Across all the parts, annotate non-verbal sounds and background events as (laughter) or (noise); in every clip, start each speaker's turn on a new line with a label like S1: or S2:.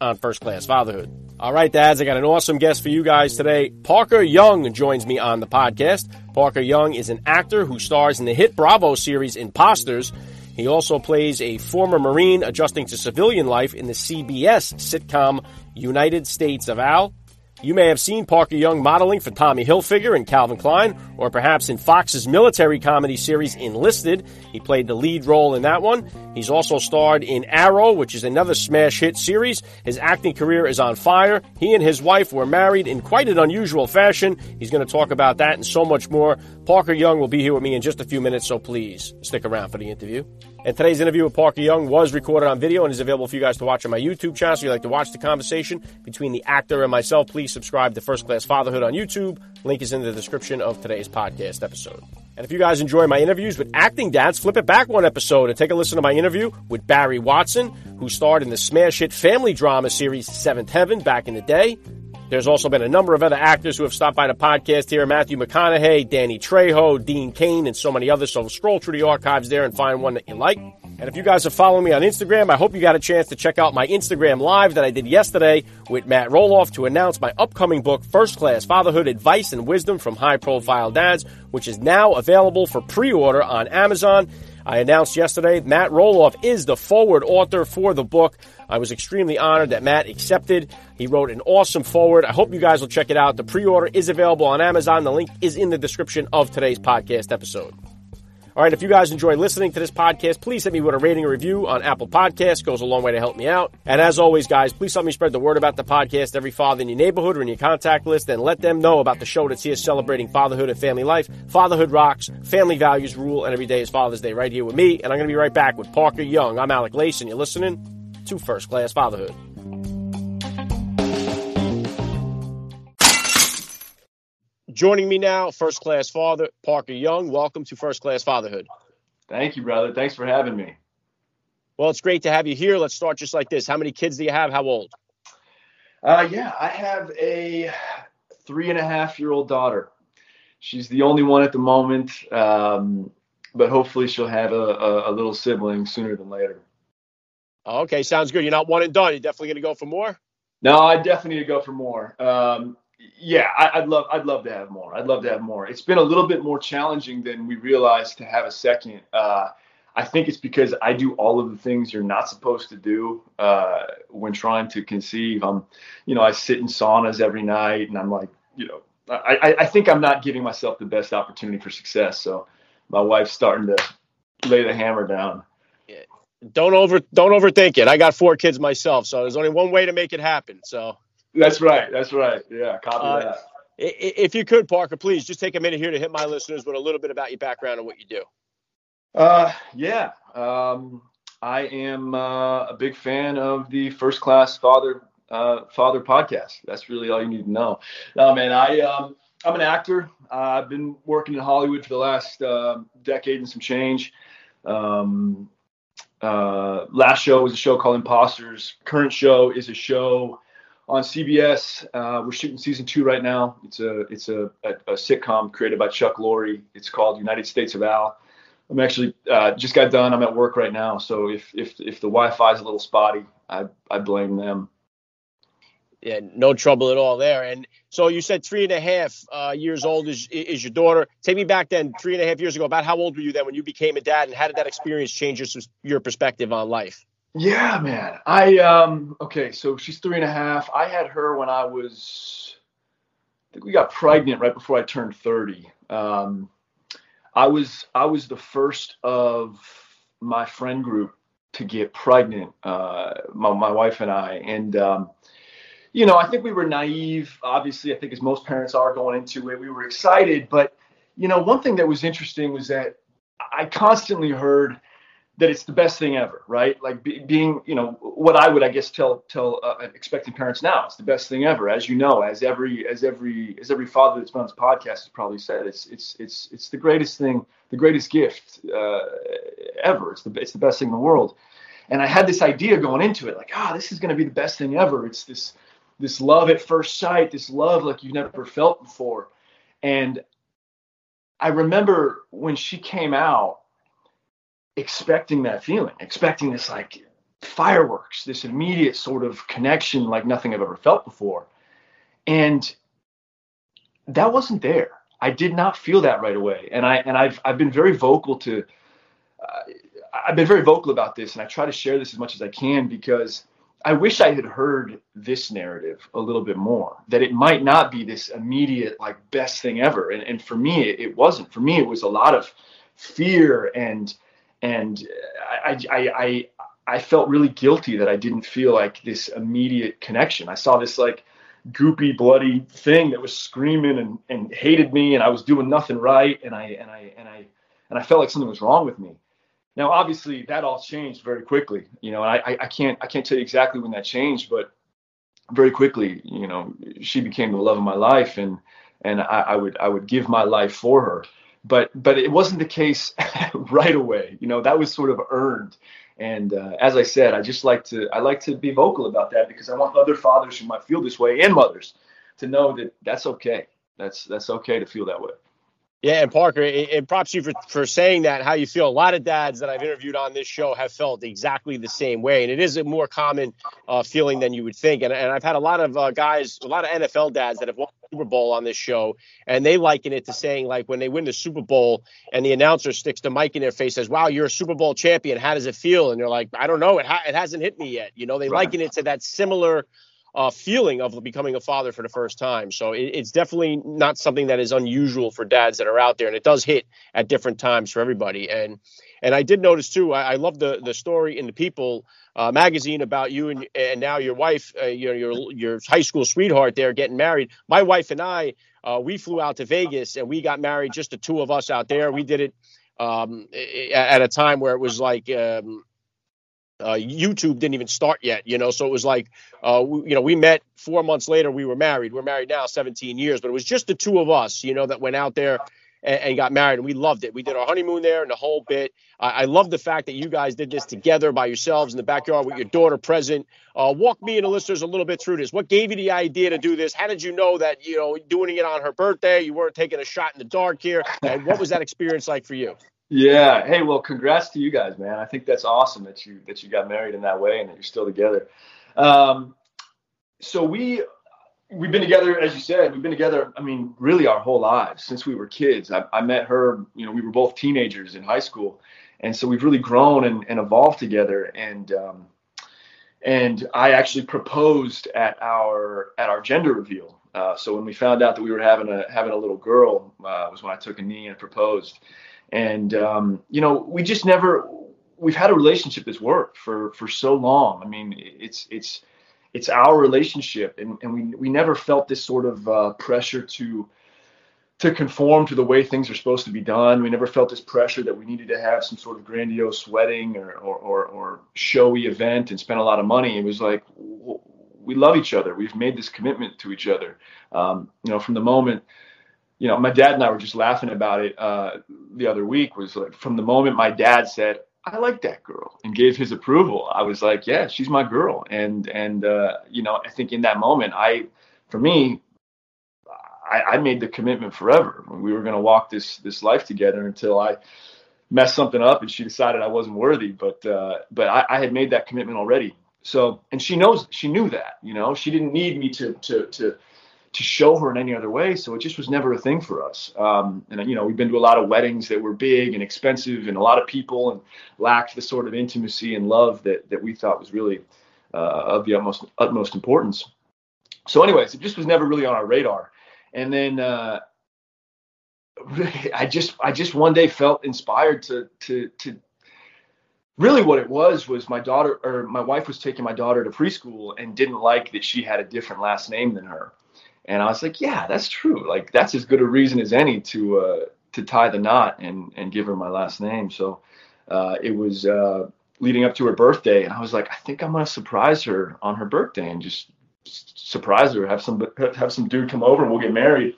S1: on First Class Fatherhood. All right, dads, I got an awesome guest for you guys today. Parker Young joins me on the podcast. Parker Young is an actor who stars in the hit Bravo series Imposters. He also plays a former Marine adjusting to civilian life in the CBS sitcom United States of Al. You may have seen Parker Young modeling for Tommy Hilfiger and Calvin Klein, or perhaps in Fox's military comedy series Enlisted. He played the lead role in that one. He's also starred in Arrow, which is another smash hit series. His acting career is on fire. He and his wife were married in quite an unusual fashion. He's going to talk about that and so much more. Parker Young will be here with me in just a few minutes, so please stick around for the interview. And today's interview with Parker Young was recorded on video and is available for you guys to watch on my YouTube channel. So if you'd like to watch the conversation between the actor and myself, please subscribe to First Class Fatherhood on YouTube. Link is in the description of today's podcast episode. And if you guys enjoy my interviews with acting dads, flip it back one episode and take a listen to my interview with Barry Watson, who starred in the smash hit family drama series Seventh Heaven back in the day. There's also been a number of other actors who have stopped by the podcast here Matthew McConaughey, Danny Trejo, Dean Cain, and so many others. So scroll through the archives there and find one that you like. And if you guys are following me on Instagram, I hope you got a chance to check out my Instagram live that I did yesterday with Matt Roloff to announce my upcoming book, First Class Fatherhood Advice and Wisdom from High Profile Dads, which is now available for pre order on Amazon. I announced yesterday Matt Roloff is the foreword author for the book. I was extremely honored that Matt accepted. He wrote an awesome foreword. I hope you guys will check it out. The pre order is available on Amazon. The link is in the description of today's podcast episode. All right, if you guys enjoy listening to this podcast, please hit me with a rating or review on Apple Podcasts. Goes a long way to help me out. And as always, guys, please help me spread the word about the podcast every father in your neighborhood or in your contact list and let them know about the show that's here celebrating fatherhood and family life. Fatherhood rocks, family values rule, and every day is Father's Day right here with me. And I'm going to be right back with Parker Young. I'm Alec Lace, and you're listening to First Class Fatherhood. Joining me now, first class father Parker Young. Welcome to First Class Fatherhood.
S2: Thank you, brother. Thanks for having me.
S1: Well, it's great to have you here. Let's start just like this. How many kids do you have? How old?
S2: Uh, yeah, I have a three and a half year old daughter. She's the only one at the moment, um, but hopefully she'll have a, a, a, little sibling sooner than later.
S1: Okay, sounds good. You're not one and done. You're definitely going to go for more.
S2: No, I definitely need to go for more. Um, yeah, I, would love I'd love to have more. I'd love to have more. It's been a little bit more challenging than we realized to have a second. Uh, I think it's because I do all of the things you're not supposed to do uh, when trying to conceive. I'm, you know, I sit in saunas every night, and I'm like, you know, I, I think I'm not giving myself the best opportunity for success. So my wife's starting to lay the hammer down.
S1: Don't over don't overthink it. I got four kids myself, so there's only one way to make it happen. So
S2: that's right. That's right. Yeah, copy uh, that.
S1: If you could, Parker, please just take a minute here to hit my listeners with a little bit about your background and what you do.
S2: Uh, yeah. Um, I am uh, a big fan of the First Class Father uh, Father podcast. That's really all you need to know. No, man, I um, I'm an actor. Uh, I've been working in Hollywood for the last uh, decade and some change. Um, uh, last show was a show called Imposters. Current show is a show on CBS. Uh, we're shooting season two right now. It's a it's a, a, a, sitcom created by Chuck Lorre. It's called United States of Al. I'm actually uh, just got done. I'm at work right now, so if if if the Wi-Fi is a little spotty, I I blame them.
S1: Yeah, no trouble at all there. And so you said three and a half uh, years old is is your daughter. Take me back then, three and a half years ago. About how old were you then when you became a dad, and how did that experience change your your perspective on life?
S2: Yeah, man. I um okay, so she's three and a half. I had her when I was I think we got pregnant right before I turned 30. Um I was I was the first of my friend group to get pregnant, uh my, my wife and I. And um you know, I think we were naive, obviously, I think as most parents are going into it. We were excited, but you know, one thing that was interesting was that I constantly heard that it's the best thing ever, right? Like be, being, you know, what I would, I guess, tell tell uh, expecting parents now. It's the best thing ever, as you know, as every as every as every father that's been on this podcast has probably said. It's it's it's it's the greatest thing, the greatest gift uh, ever. It's the it's the best thing in the world. And I had this idea going into it, like, ah, oh, this is going to be the best thing ever. It's this this love at first sight, this love like you've never felt before. And I remember when she came out expecting that feeling, expecting this like fireworks, this immediate sort of connection like nothing I've ever felt before. And that wasn't there. I did not feel that right away. And I and I've I've been very vocal to uh, I've been very vocal about this and I try to share this as much as I can because I wish I had heard this narrative a little bit more. That it might not be this immediate like best thing ever. And and for me it, it wasn't. For me it was a lot of fear and and I, I, I, I felt really guilty that I didn't feel like this immediate connection. I saw this like goopy, bloody thing that was screaming and, and hated me, and I was doing nothing right, and I and I and I and I felt like something was wrong with me. Now, obviously, that all changed very quickly, you know. I, I can't I can't tell you exactly when that changed, but very quickly, you know, she became the love of my life, and and I, I would I would give my life for her but but it wasn't the case (laughs) right away. You know, that was sort of earned. And uh, as I said, I just like to I like to be vocal about that because I want other fathers who might feel this way and mothers to know that that's okay. That's that's okay to feel that way.
S1: Yeah, and Parker, and props you for, for saying that, how you feel. A lot of dads that I've interviewed on this show have felt exactly the same way. And it is a more common uh, feeling than you would think. And, and I've had a lot of uh, guys, a lot of NFL dads that have won the Super Bowl on this show, and they liken it to saying, like, when they win the Super Bowl and the announcer sticks the mic in their face, says, Wow, you're a Super Bowl champion. How does it feel? And they're like, I don't know. It, ha- it hasn't hit me yet. You know, they right. liken it to that similar uh, feeling of becoming a father for the first time. So it, it's definitely not something that is unusual for dads that are out there, and it does hit at different times for everybody. And and I did notice too. I, I love the the story in the People uh, magazine about you and and now your wife, uh, your your your high school sweetheart there getting married. My wife and I, uh, we flew out to Vegas and we got married, just the two of us out there. We did it um, at a time where it was like. Um, uh, YouTube didn't even start yet, you know. So it was like, uh, we, you know, we met four months later. We were married. We're married now, 17 years, but it was just the two of us, you know, that went out there and, and got married, and we loved it. We did our honeymoon there and the whole bit. I, I love the fact that you guys did this together by yourselves in the backyard with your daughter present. Uh, walk me and the listeners a little bit through this. What gave you the idea to do this? How did you know that you know doing it on her birthday, you weren't taking a shot in the dark here? And what was that experience like for you?
S2: Yeah. Hey, well, congrats to you guys, man. I think that's awesome that you that you got married in that way and that you're still together. Um, so we we've been together, as you said, we've been together. I mean, really our whole lives since we were kids. I, I met her. You know, we were both teenagers in high school, and so we've really grown and, and evolved together. And um, and I actually proposed at our at our gender reveal. Uh, so when we found out that we were having a having a little girl, uh, was when I took a knee and proposed and um, you know we just never we've had a relationship that's worked for for so long. I mean it's it's it's our relationship and, and we we never felt this sort of uh, pressure to to conform to the way things are supposed to be done. We never felt this pressure that we needed to have some sort of grandiose wedding or or, or, or showy event and spend a lot of money. It was like we love each other. We've made this commitment to each other. Um, you know from the moment you know, my dad and I were just laughing about it uh, the other week. Was like from the moment my dad said, "I like that girl," and gave his approval, I was like, "Yeah, she's my girl." And and uh, you know, I think in that moment, I, for me, I, I made the commitment forever. We were going to walk this this life together until I messed something up and she decided I wasn't worthy. But uh, but I, I had made that commitment already. So and she knows she knew that. You know, she didn't need me to to to to show her in any other way. So it just was never a thing for us. Um, and you know, we've been to a lot of weddings that were big and expensive, and a lot of people, and lacked the sort of intimacy and love that that we thought was really uh, of the utmost utmost importance. So, anyways, it just was never really on our radar. And then uh, (laughs) I just I just one day felt inspired to to to really what it was was my daughter or my wife was taking my daughter to preschool and didn't like that she had a different last name than her and I was like, yeah, that's true. Like that's as good a reason as any to uh, to tie the knot and and give her my last name. So uh, it was uh, leading up to her birthday, and I was like, I think I'm gonna surprise her on her birthday and just surprise her, have some have some dude come over and we'll get married.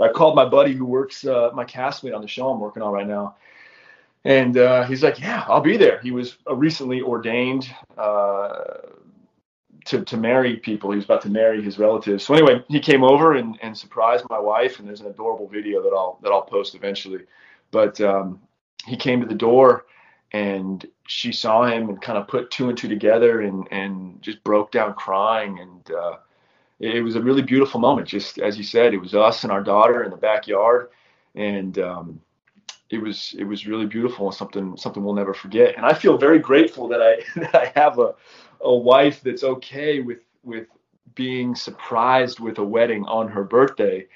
S2: I called my buddy who works uh, my castmate on the show I'm working on right now, and uh, he's like, "Yeah, I'll be there." He was a recently ordained uh, to to marry people. He was about to marry his relatives. So anyway, he came over and, and surprised my wife, and there's an adorable video that I'll that I'll post eventually. But um, he came to the door, and she saw him and kind of put two and two together, and and just broke down crying, and uh, it was a really beautiful moment. Just as you said, it was us and our daughter in the backyard, and um, it was it was really beautiful and something something we'll never forget. And I feel very grateful that I (laughs) that I have a a wife that's okay with with being surprised with a wedding on her birthday.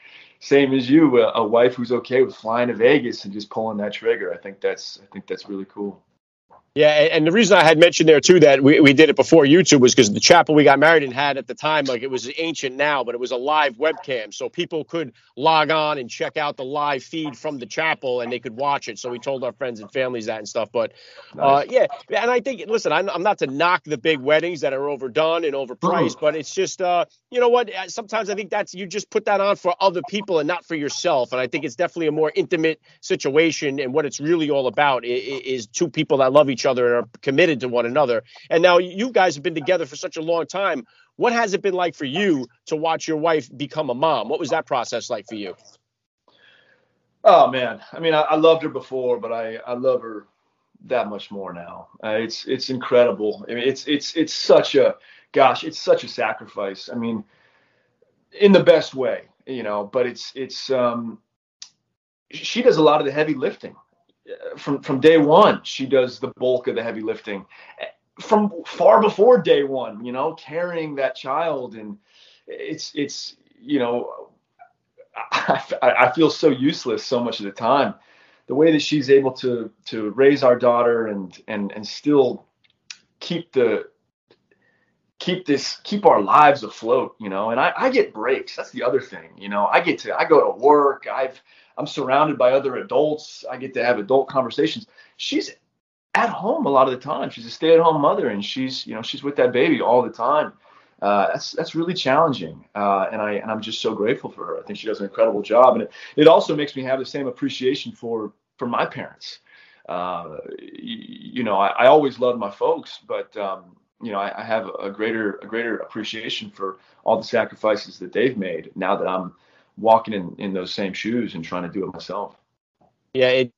S2: Same as you, a, a wife who's okay with flying to Vegas and just pulling that trigger. I think that's I think that's really cool.
S1: Yeah, and the reason I had mentioned there too that we, we did it before YouTube was because the chapel we got married in had at the time, like it was ancient now, but it was a live webcam. So people could log on and check out the live feed from the chapel and they could watch it. So we told our friends and families that and stuff. But uh, yeah, and I think, listen, I'm, I'm, not to knock the big weddings that are overdone and overpriced, but it's just, uh, you know what? Sometimes I think that's, you just put that on for other people and not for yourself. And I think it's definitely a more intimate situation. And what it's really all about is, is two people that love each other and are committed to one another. And now you guys have been together for such a long time. What has it been like for you to watch your wife become a mom? What was that process like for you?
S2: Oh man, I mean, I, I loved her before, but I I love her that much more now. Uh, it's it's incredible. I mean, it's it's it's such a gosh, it's such a sacrifice. I mean, in the best way, you know. But it's it's um, she does a lot of the heavy lifting Uh, from from day one she does the bulk of the heavy lifting. From far before day one you know carrying that child and it's it's you know I, I feel so useless so much of the time. The way that she's able to to raise our daughter and and and still keep the keep this keep our lives afloat you know and I, I get breaks. That's the other thing you know i get to i go to work. I've I'm surrounded by other adults. I get to have adult conversations. She's at home a lot of the time. She's a stay-at-home mother, and she's you know she's with that baby all the time. Uh, that's that's really challenging, uh, and I and I'm just so grateful for her. I think she does an incredible job, and it, it also makes me have the same appreciation for for my parents. Uh, you, you, know, I, I, always loved my folks, but um, you know, I, I, have a greater a greater appreciation for all the sacrifices that they've made now that I'm walking in, in those same shoes and trying to do it myself.
S1: Yeah, it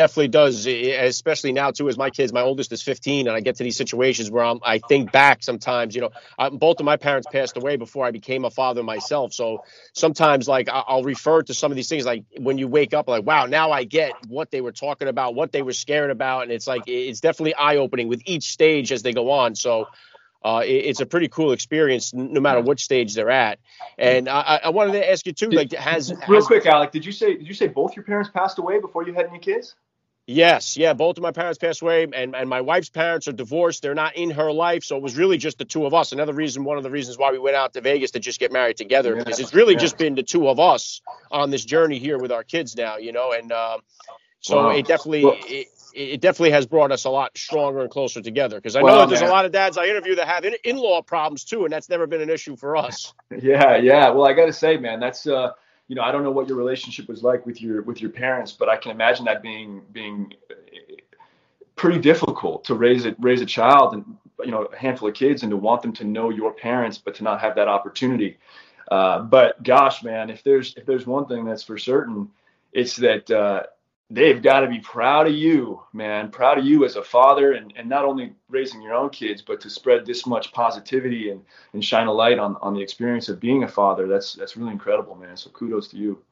S1: definitely does, especially now too. As my kids, my oldest is 15, and I get to these situations where I'm, I think back sometimes. You know, I, both of my parents passed away before I became a father myself. So sometimes, like, I'll refer to some of these things, like when you wake up, like, wow, now I get what they were talking about, what they were scared about, and it's like it's definitely eye opening with each stage as they go on. So uh, it, it's a pretty cool experience, no matter what stage they're at. And I, I wanted to ask you too, like, has
S2: real
S1: has,
S2: quick, Alec, did you say did you say both your parents passed away before you had any kids?
S1: Yes, yeah, both of my parents passed away, and, and my wife's parents are divorced. They're not in her life, so it was really just the two of us. Another reason, one of the reasons why we went out to Vegas to just get married together, yeah, because it's really yeah. just been the two of us on this journey here with our kids now, you know. And uh, so wow. it definitely, well, it, it definitely has brought us a lot stronger and closer together. Because I well, know there's man. a lot of dads I interview that have in law problems too, and that's never been an issue for us.
S2: Yeah, yeah. Well, I got to say, man, that's uh, you know, I don't know what your relationship was like with your with your parents, but I can imagine that being being pretty difficult to raise it raise a child and you know a handful of kids and to want them to know your parents, but to not have that opportunity. Uh, but gosh, man, if there's if there's one thing that's for certain, it's that. Uh, they've got to be proud of you, man, proud of you as a father and, and not only raising your own kids, but to spread this much positivity and, and shine a light on, on the experience of being a father. That's, that's really incredible, man. So kudos to you.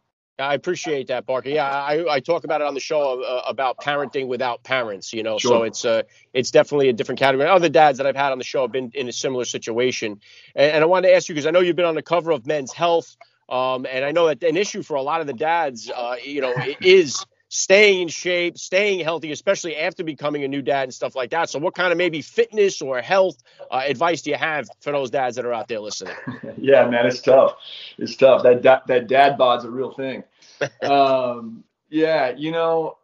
S1: I appreciate that, Parker. Yeah, I, I talk about it on the show uh, about parenting without parents. You know, sure. so it's uh, it's definitely a different category. Other dads that I've had on the show have been in a similar situation, and, and I wanted to ask you because I know you've been on the cover of Men's Health, um, and I know that an issue for a lot of the dads, uh, you know, is staying in shape, staying healthy, especially after becoming a new dad and stuff like that. So, what kind of maybe fitness or health uh, advice do you have for those dads that are out there listening? (laughs)
S2: yeah, man, it's tough. It's tough. That da- that dad bod's a real thing. (laughs) um, yeah, you know,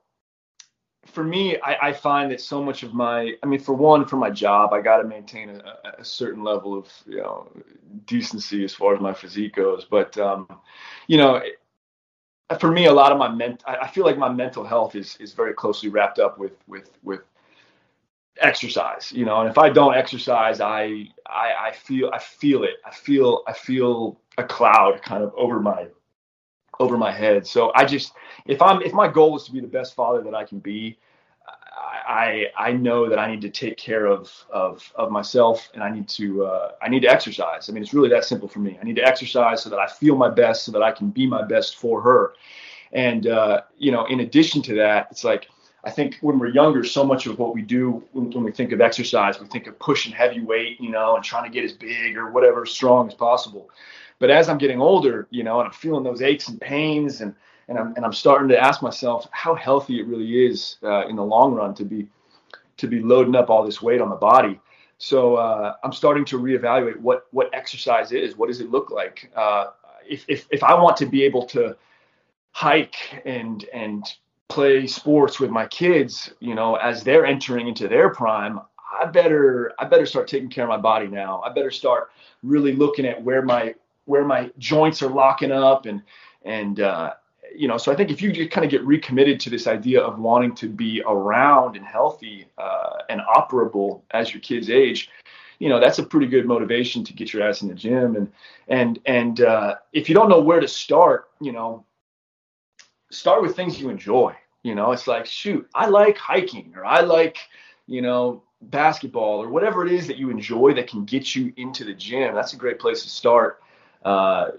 S2: for me, I, I, find that so much of my, I mean, for one, for my job, I got to maintain a, a, certain level of, you know, decency as far as my physique goes. But, um, you know, for me, a lot of my ment, I, feel like my mental health is is very closely wrapped up with with with exercise. You know, and if I don't exercise, I I, I feel I feel it. I feel I feel a cloud kind of over my over my head. So I just if I'm if my goal is to be the best father that I can be, I I know that I need to take care of of of myself and I need to uh, I need to exercise. I mean, it's really that simple for me. I need to exercise so that I feel my best, so that I can be my best for her. And uh, you know, in addition to that, it's like I think when we're younger, so much of what we do when, when, we think of exercise, we think of pushing heavy weight, you know, and trying to get as big or whatever strong as possible. But as I'm getting older, you know, and I'm feeling those aches and pains, and and I'm and I'm starting to ask myself how healthy it really is uh, in the long run to be to be loading up all this weight on the body. So uh, I'm starting to reevaluate what what exercise is. What does it look like? Uh, if, if if I want to be able to hike and and play sports with my kids, you know, as they're entering into their prime, I better I better start taking care of my body now. I better start really looking at where my where my joints are locking up and and uh, you know so i think if you kind of get recommitted to this idea of wanting to be around and healthy uh, and operable as your kids age you know that's a pretty good motivation to get your ass in the gym. And and and uh, if you don't know where to start you know start with things you enjoy. You know it's like shoot i like hiking or i like you know basketball or whatever it is that you enjoy that can get you into the gym. That's a great place to start uh,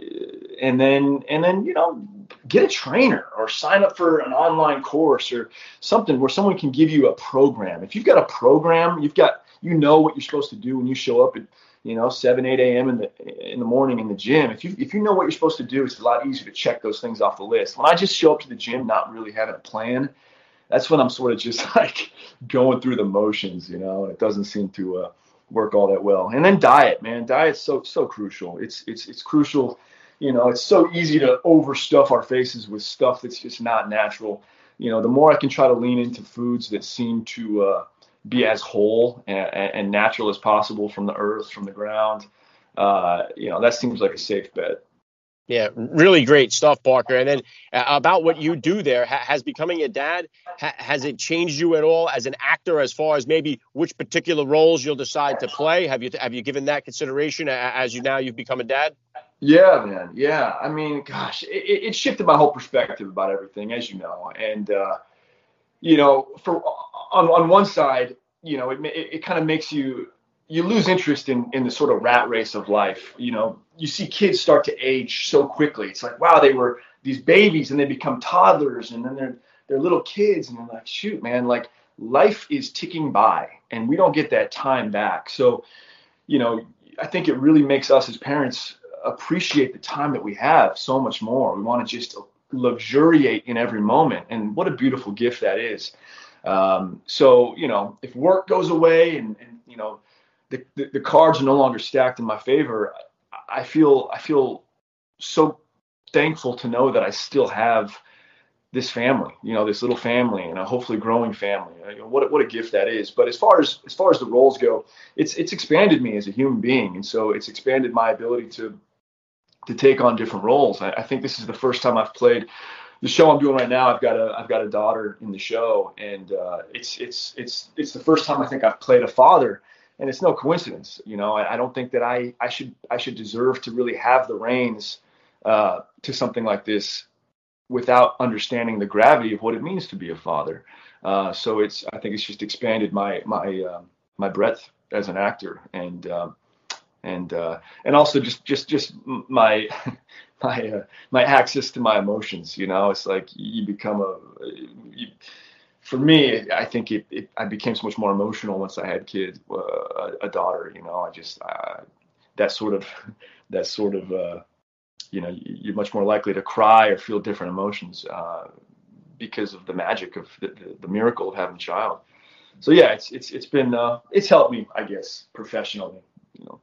S2: and then and then you know get a trainer or sign up for an online course or something where someone can give you a program. If you've got a program, you've got you know what you're supposed to do when you show up at you know 7 8 a.m in the in the morning in the gym if you if you know what you're supposed to do it's a lot easier to check those things off the list when i just show up to the gym not really having a plan that's when i'm sort of just (laughs) like going through the motions you know and it doesn't seem to uh, work all that well. And then diet, man, diet's so so crucial. It's it's it's crucial. You know, it's so easy to overstuff our faces with stuff that's just not natural. You know, the more I can try to lean into foods that seem to uh, be as whole and, and, natural as possible from the earth, from the ground, uh, you know, that seems like a safe bet.
S1: Yeah, really great stuff, Parker. And then uh, about what you do there, ha- has becoming a dad ha- has it changed you at all as an actor, as far as maybe which particular roles you'll decide to play? Have you have you given that consideration as you now you've become a dad?
S2: Yeah, man. Yeah, I mean, gosh, it, it shifted my whole perspective about everything, as you know. And uh, you know, for on on one side, you know, it it, it kind of makes you you lose interest in in the sort of rat race of life. You know, you see kids start to age so quickly. It's like, wow, they were these babies and they become toddlers and then they're they're little kids and they're like, shoot, man, like life is ticking by and we don't get that time back. So, you know, I think it really makes us as parents appreciate the time that we have so much more. We want to just luxuriate in every moment. And what a beautiful gift that is. Um, so, you know, if work goes away and, and you know, the, the, the cards are no longer stacked in my favor, I feel I feel so thankful to know that I still have this family, you know, this little family and a hopefully growing family. You know, what what a gift that is. But as far as as far as the roles go, it's it's expanded me as a human being, and so it's expanded my ability to to take on different roles. I, I think this is the first time I've played the show I'm doing right now. I've got a I've got a daughter in the show, and uh, it's it's it's it's the first time I think I've played a father and it's no coincidence. You know, I, I, don't think that I I should I should deserve to really have the reins uh, to something like this without understanding the gravity of what it means to be a father. Uh, so it's I think it's just expanded my my uh, my breadth as an actor and um, and uh, and also just just just my (laughs) my uh, my access to my emotions. You know, it's like you become a you, for me, I think it, it, I became so much more emotional once I had kids, uh, a, a, daughter. You know, I just uh, that sort of (laughs) that sort of uh, you know you're much more likely to cry or feel different emotions uh, because of the magic of the, the, the, miracle of having a child. So yeah, it's it's it's been uh, it's helped me, I guess, professionally. You know.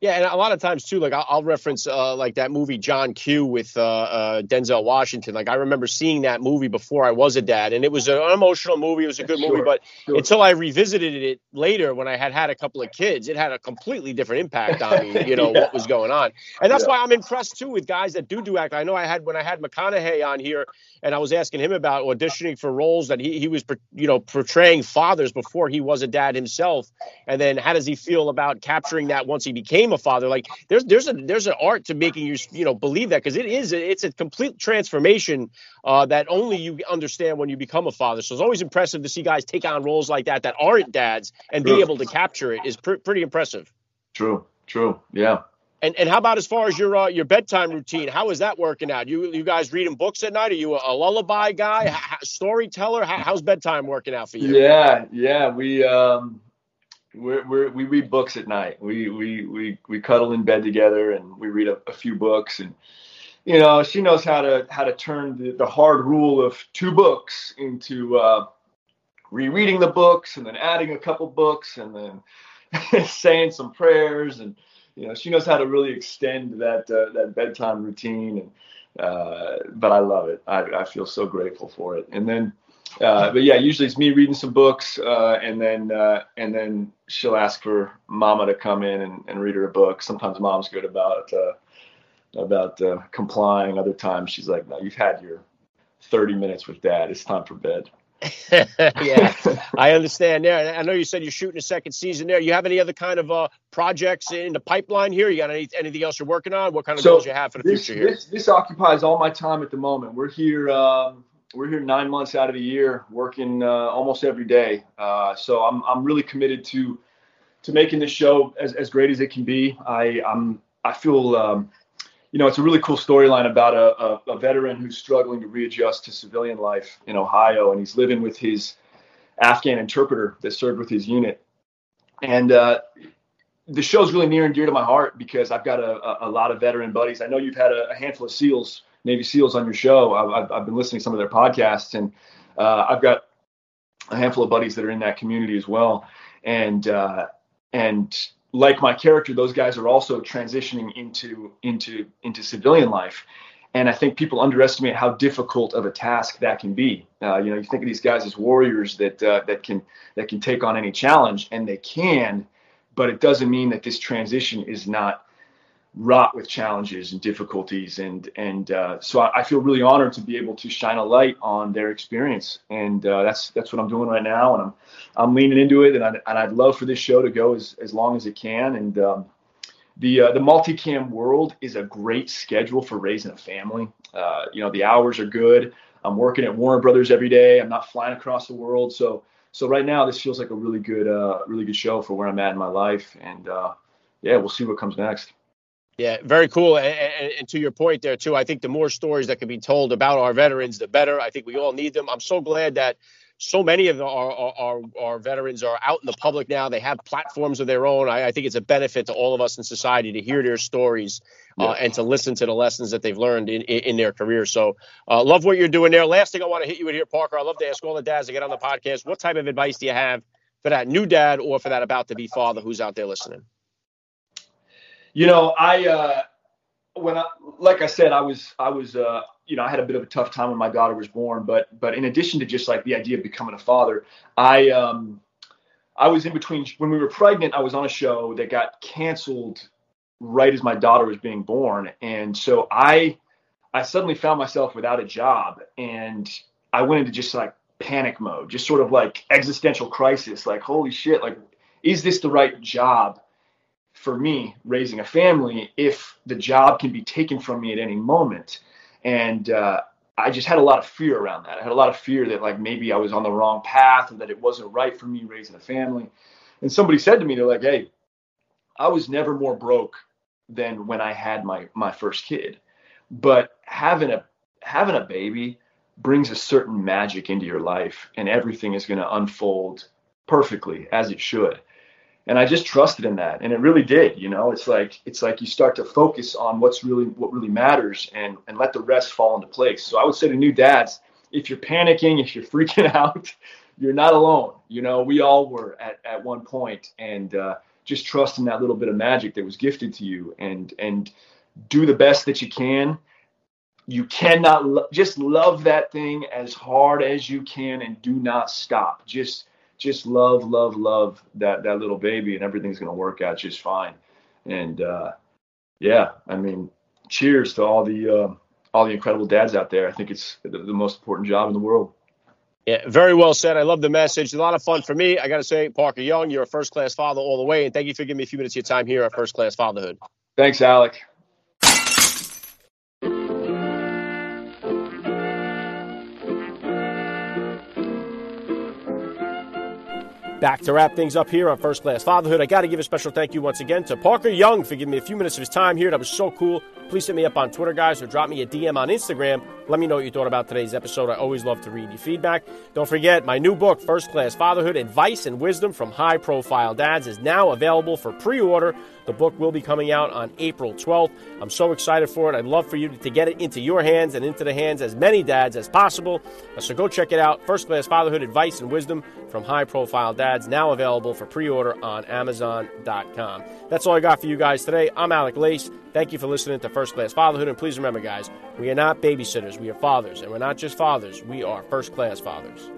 S1: Yeah, and a lot of times too, like I'll, reference uh, like that movie John Q with uh, uh, Denzel Washington. Like I remember seeing that movie before I was a dad, and it was an emotional movie. It was a good sure, movie, but sure. until I revisited it later when I had had a couple of kids, it had a completely different impact on me. (laughs) You know yeah. what was going on, and that's yeah. why I'm impressed too with guys that do do act. I know I had when I had McConaughey on here, and I was asking him about auditioning for roles that he he was you know portraying fathers before he was a dad himself, and then how does he feel about capturing that once he became a father. Like there's there's a there's an art to making you you know believe that because it is it's a complete transformation uh, that only you understand when you become a father. So it's always impressive to see guys take on roles like that that aren't dads and true. be able to capture it is pr- pretty impressive.
S2: True, true, yeah.
S1: And and how about as far as your uh, your bedtime routine? How is that working out? You you guys reading books at night? Are you a, a lullaby guy, H- storyteller? How, how's bedtime working out for you?
S2: Yeah, yeah. We um we're, we read books at night. We, we, we, we cuddle in bed together and we read a, a few books and, you know, she knows how to, how to turn the, the hard rule of two books into, uh, rereading the books and then adding a couple books and then (laughs) saying some prayers and, you know, she knows how to really extend that, uh, that bedtime routine and, uh, but I love it. I, I feel so grateful for it. And then, uh, but yeah, usually it's me reading some books, uh, and then uh, and then she'll ask for Mama to come in and, and read her a book. Sometimes Mom's good about uh, about uh, complying. Other times she's like, "No, you've had your 30 minutes with Dad. It's time for bed." (laughs)
S1: yeah, I understand there. I know you said you're shooting a second season there. You have any other kind of uh, projects in the pipeline here? You got any, anything else you're working on? What kind of so goals you have for the
S2: this,
S1: future here?
S2: This, this occupies all my time at the moment. We're here. Um, we're here nine months out of the year, working uh, almost every day. Uh, so I'm I'm really committed to to making this show as, as great as it can be. I I'm I feel um, you know it's a really cool storyline about a, a, a, veteran who's struggling to readjust to civilian life in Ohio, and he's living with his Afghan interpreter that served with his unit. And uh, the show's really near and dear to my heart because I've got a, a, a lot of veteran buddies. I know you've had a, a handful of SEALs Navy SEALs on your show. I've, I've been listening to some of their podcasts, and uh, I've got a handful of buddies that are in that community as well. And uh, and like my character, those guys are also transitioning into into into civilian life. And I think people underestimate how difficult of a task that can be. Uh, you know, you think of these guys as warriors that uh, that can that can take on any challenge, and they can, but it doesn't mean that this transition is not wrought with challenges and difficulties. And and uh, so I, I, feel really honored to be able to shine a light on their experience. And uh, that's that's what I'm doing right now. And I'm I'm leaning into it. And, I, and I'd love for this show to go as, as long as it can. And um, the uh, the multicam world is a great schedule for raising a family. Uh, you know the hours are good. I'm working at Warner Brothers every day. I'm not flying across the world. So so right now this feels like a really good uh, really good show for where I'm at in my life. And uh, yeah we'll see what comes next.
S1: Yeah, very cool. And, and, and, to your point there too, I think the more stories that can be told about our veterans, the better. I think we all need them. I'm so glad that so many of our our, our veterans are out in the public now. They have platforms of their own. I, I think it's a benefit to all of us in society to hear their stories uh, and to listen to the lessons that they've learned in, in, in their career. So, uh, love what you're doing there. Last thing I want to hit you with here, Parker. I love to ask all the dads to get on the podcast. What type of advice do you have for that new dad or for that about to be father who's out there listening?
S2: You know, I uh, when I like I said, I was I was uh, you know I had a bit of a tough time when my daughter was born, but but in addition to just like the idea of becoming a father, I um, I was in between when we were pregnant. I was on a show that got canceled right as my daughter was being born, and so I I suddenly found myself without a job, and I went into just like panic mode, just sort of like existential crisis, like holy shit, like is this the right job? For me raising a family if the job can be taken from me at any moment. And uh, I just had a lot of fear around that. I had a lot of fear that like maybe I was on the wrong path or that it wasn't right for me raising a family. And somebody said to me, they're like, "Hey, I was never more broke than when I had my my first kid, but having a having a baby brings a certain magic into your life, and everything is going to unfold perfectly as it should." And I just trusted in that, and it really did. You know, it's like it's like you start to focus on what's really what really matters, and and let the rest fall into place. So I would say to new dads, if you're panicking, if you're (laughs) freaking out, you're not alone. You know, we all were at at one point, and uh, just trust in that little bit of magic that was gifted to you and and do the best that you can you cannot lo- just love that thing as hard as you can and do not stop just just love love love that that little baby and everything's going to work out just fine and uh yeah i mean cheers to all the uh, all the incredible dads out there i think it's the, the most important job in the world
S1: yeah, very well said. I love the message. A lot of fun for me. I got to say, Parker Young, you're a first class father all the way. And thank you for giving me a few minutes of your time here at First Class Fatherhood.
S2: Thanks, Alec.
S1: Back to wrap things up here on First Class Fatherhood. I got to give a special thank you once again to Parker Young for giving me a few minutes of his time here. That was so cool. Please hit me up on Twitter, guys, or drop me a DM on Instagram. Let me know what you thought about today's episode. I always love to read your feedback. Don't forget, my new book, First Class Fatherhood Advice and Wisdom from High Profile Dads, is now available for pre order. The book will be coming out on April 12th. I'm so excited for it. I'd love for you to get it into your hands and into the hands as many dads as possible. Uh, so go check it out. First Class Fatherhood Advice and Wisdom from High Profile Dads, now available for pre order on Amazon.com. That's all I got for you guys today. I'm Alec Lace. Thank you for listening to First Class Fatherhood. And please remember, guys, we are not babysitters, we are fathers. And we're not just fathers, we are first class fathers.